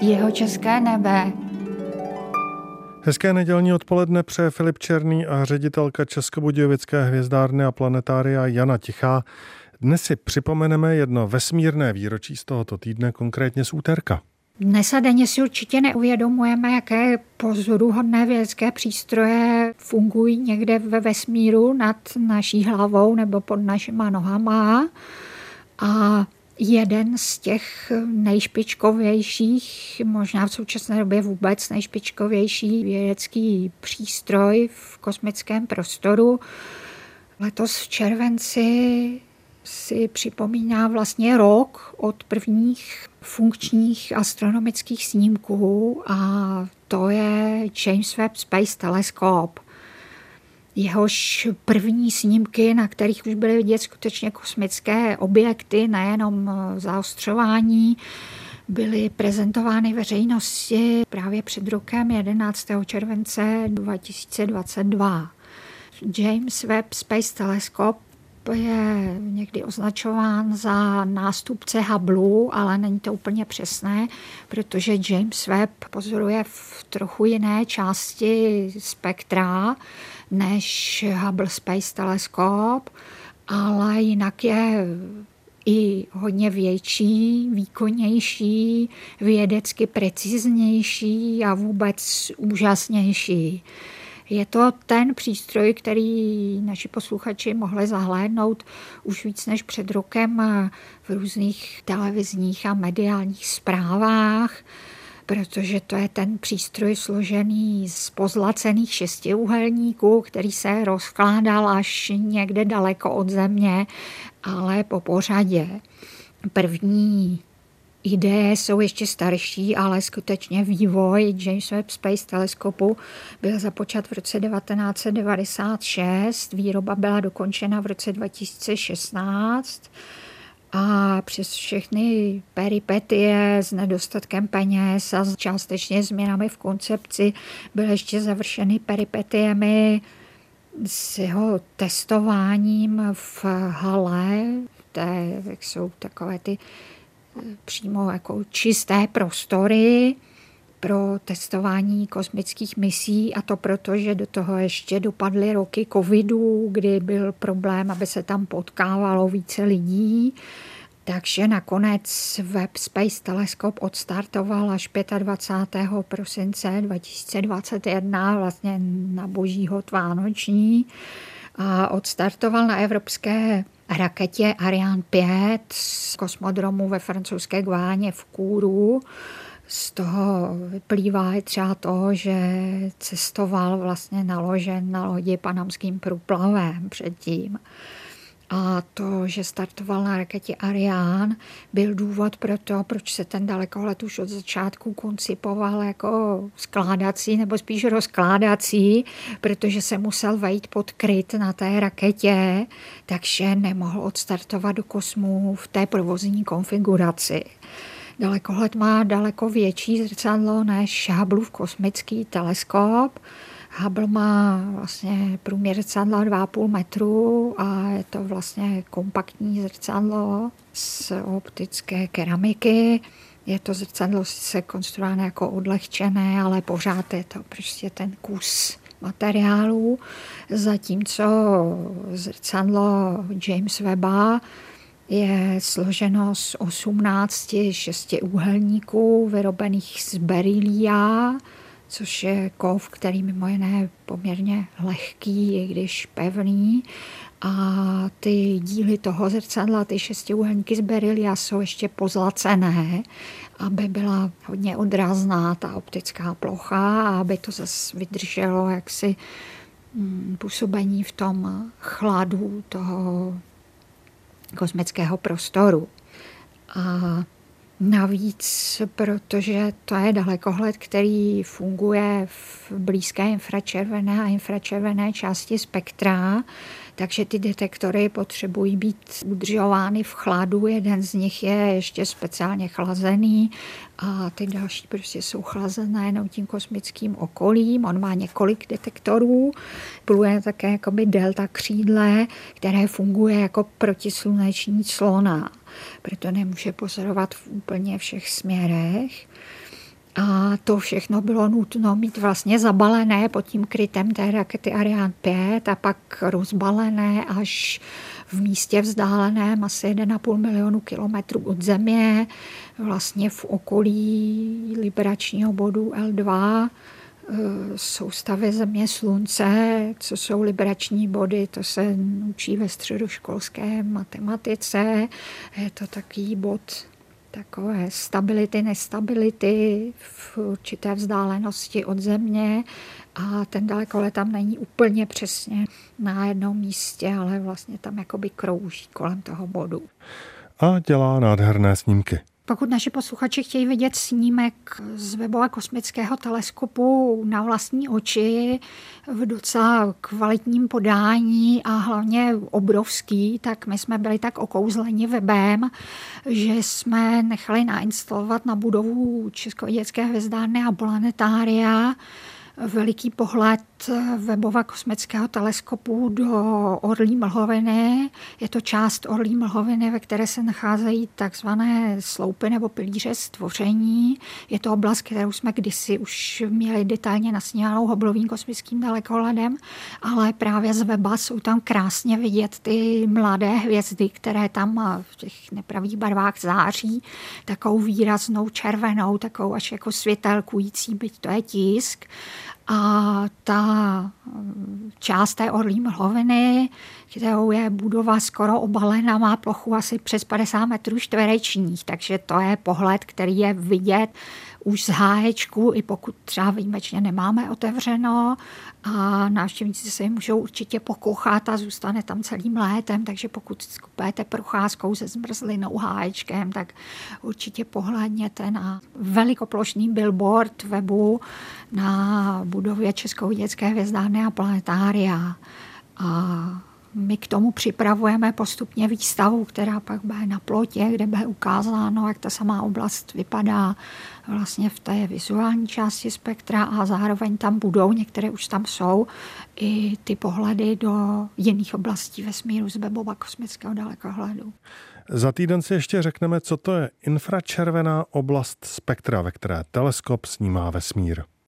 Jeho české nebe. Hezké nedělní odpoledne přeje Filip Černý a ředitelka Českobudějovické hvězdárny a planetária Jana Tichá. Dnes si připomeneme jedno vesmírné výročí z tohoto týdne, konkrétně z úterka. Dnes a denně si určitě neuvědomujeme, jaké pozoruhodné vědecké přístroje fungují někde ve vesmíru nad naší hlavou nebo pod našima nohama. A jeden z těch nejšpičkovějších, možná v současné době vůbec nejšpičkovější vědecký přístroj v kosmickém prostoru. Letos v červenci si připomíná vlastně rok od prvních funkčních astronomických snímků a to je James Webb Space Telescope. Jehož první snímky, na kterých už byly vidět skutečně kosmické objekty, nejenom zaostřování, byly prezentovány veřejnosti právě před rokem 11. července 2022. James Webb Space Telescope je někdy označován za nástupce Hubble, ale není to úplně přesné, protože James Webb pozoruje v trochu jiné části spektra než Hubble Space Telescope, ale jinak je i hodně větší, výkonnější, vědecky preciznější a vůbec úžasnější. Je to ten přístroj, který naši posluchači mohli zahlédnout už víc než před rokem v různých televizních a mediálních zprávách protože to je ten přístroj složený z pozlacených šestiúhelníků, který se rozkládal až někde daleko od země, ale po pořadě. První ideje jsou ještě starší, ale skutečně vývoj James Webb Space Teleskopu byl započat v roce 1996, výroba byla dokončena v roce 2016 a přes všechny peripetie s nedostatkem peněz a částečně změnami v koncepci byly ještě završeny peripetiemi s jeho testováním v hale, té, jak jsou takové ty přímo jako čisté prostory pro testování kosmických misí a to proto, že do toho ještě dopadly roky covidu, kdy byl problém, aby se tam potkávalo více lidí. Takže nakonec Web Space Telescope odstartoval až 25. prosince 2021, vlastně na božího Vánoční. A odstartoval na evropské raketě Ariane 5 z kosmodromu ve francouzské Guáně v Kůru. Z toho vyplývá i třeba to, že cestoval vlastně naložen na lodi panamským průplavem předtím. A to, že startoval na raketě Ariane, byl důvod pro to, proč se ten dalekohled už od začátku koncipoval jako skládací, nebo spíš rozkládací, protože se musel vejít pod kryt na té raketě, takže nemohl odstartovat do kosmu v té provozní konfiguraci. Dalekohled má daleko větší zrcadlo než Hubbleův kosmický teleskop, Hubble má vlastně průměr zrcadla 2,5 metru a je to vlastně kompaktní zrcadlo z optické keramiky. Je to zrcadlo sice konstruované jako odlehčené, ale pořád je to prostě ten kus materiálu, zatímco zrcadlo James Webba je složeno z 18 šestiúhelníků vyrobených z berylia, což je kov, který mimo jiné je poměrně lehký, i když pevný. A ty díly toho zrcadla, ty šestiúhelníky z berylia jsou ještě pozlacené, aby byla hodně odrazná ta optická plocha a aby to zase vydrželo jaksi mm, působení v tom chladu toho kosmického prostoru. A Navíc, protože to je dalekohled, který funguje v blízké infračervené a infračervené části spektra, takže ty detektory potřebují být udržovány v chladu. Jeden z nich je ještě speciálně chlazený a ty další prostě jsou chlazené jenom tím kosmickým okolím. On má několik detektorů, pluje také jakoby delta křídle, které funguje jako protisluneční clona. Proto nemůže pozorovat v úplně všech směrech. A to všechno bylo nutno mít vlastně zabalené pod tím krytem té rakety Ariane 5 a pak rozbalené až v místě vzdáleném asi 1,5 milionu kilometrů od Země, vlastně v okolí liberačního bodu L2 eh, soustavy Země Slunce, co jsou liberační body, to se učí ve středoškolské matematice. Je to takový bod takové stability, nestability v určité vzdálenosti od země a ten dalekolet tam není úplně přesně na jednom místě, ale vlastně tam jakoby krouží kolem toho bodu. A dělá nádherné snímky. Pokud naši posluchači chtějí vidět snímek z webova kosmického teleskopu na vlastní oči v docela kvalitním podání a hlavně obrovský, tak my jsme byli tak okouzleni webem, že jsme nechali nainstalovat na budovu Českovědecké hvězdárny a planetária veliký pohled webova kosmického teleskopu do Orlí mlhoviny. Je to část Orlí mlhoviny, ve které se nacházejí takzvané sloupy nebo pilíře stvoření. Je to oblast, kterou jsme kdysi už měli detailně nasnívanou Hubbleovým kosmickým dalekohledem, ale právě z weba jsou tam krásně vidět ty mladé hvězdy, které tam v těch nepravých barvách září, takovou výraznou červenou, takovou až jako světelkující, byť to je tisk. A ta mm, část té orlí mlhoviny, kterou je budova skoro obalena, má plochu asi přes 50 metrů čtverečních, takže to je pohled, který je vidět už z háječku, i pokud třeba výjimečně nemáme otevřeno a návštěvníci se můžou určitě pokouchat a zůstane tam celým létem, takže pokud skupujete procházkou se zmrzlinou háječkem, tak určitě pohledněte na velikoplošný billboard webu na budově Českou dětské hvězdárny a planetária. A my k tomu připravujeme postupně výstavu, která pak bude na plotě, kde bude ukázáno, jak ta samá oblast vypadá vlastně v té vizuální části spektra a zároveň tam budou, některé už tam jsou, i ty pohledy do jiných oblastí vesmíru z Bebova kosmického dalekohledu. Za týden si ještě řekneme, co to je infračervená oblast spektra, ve které teleskop snímá vesmír.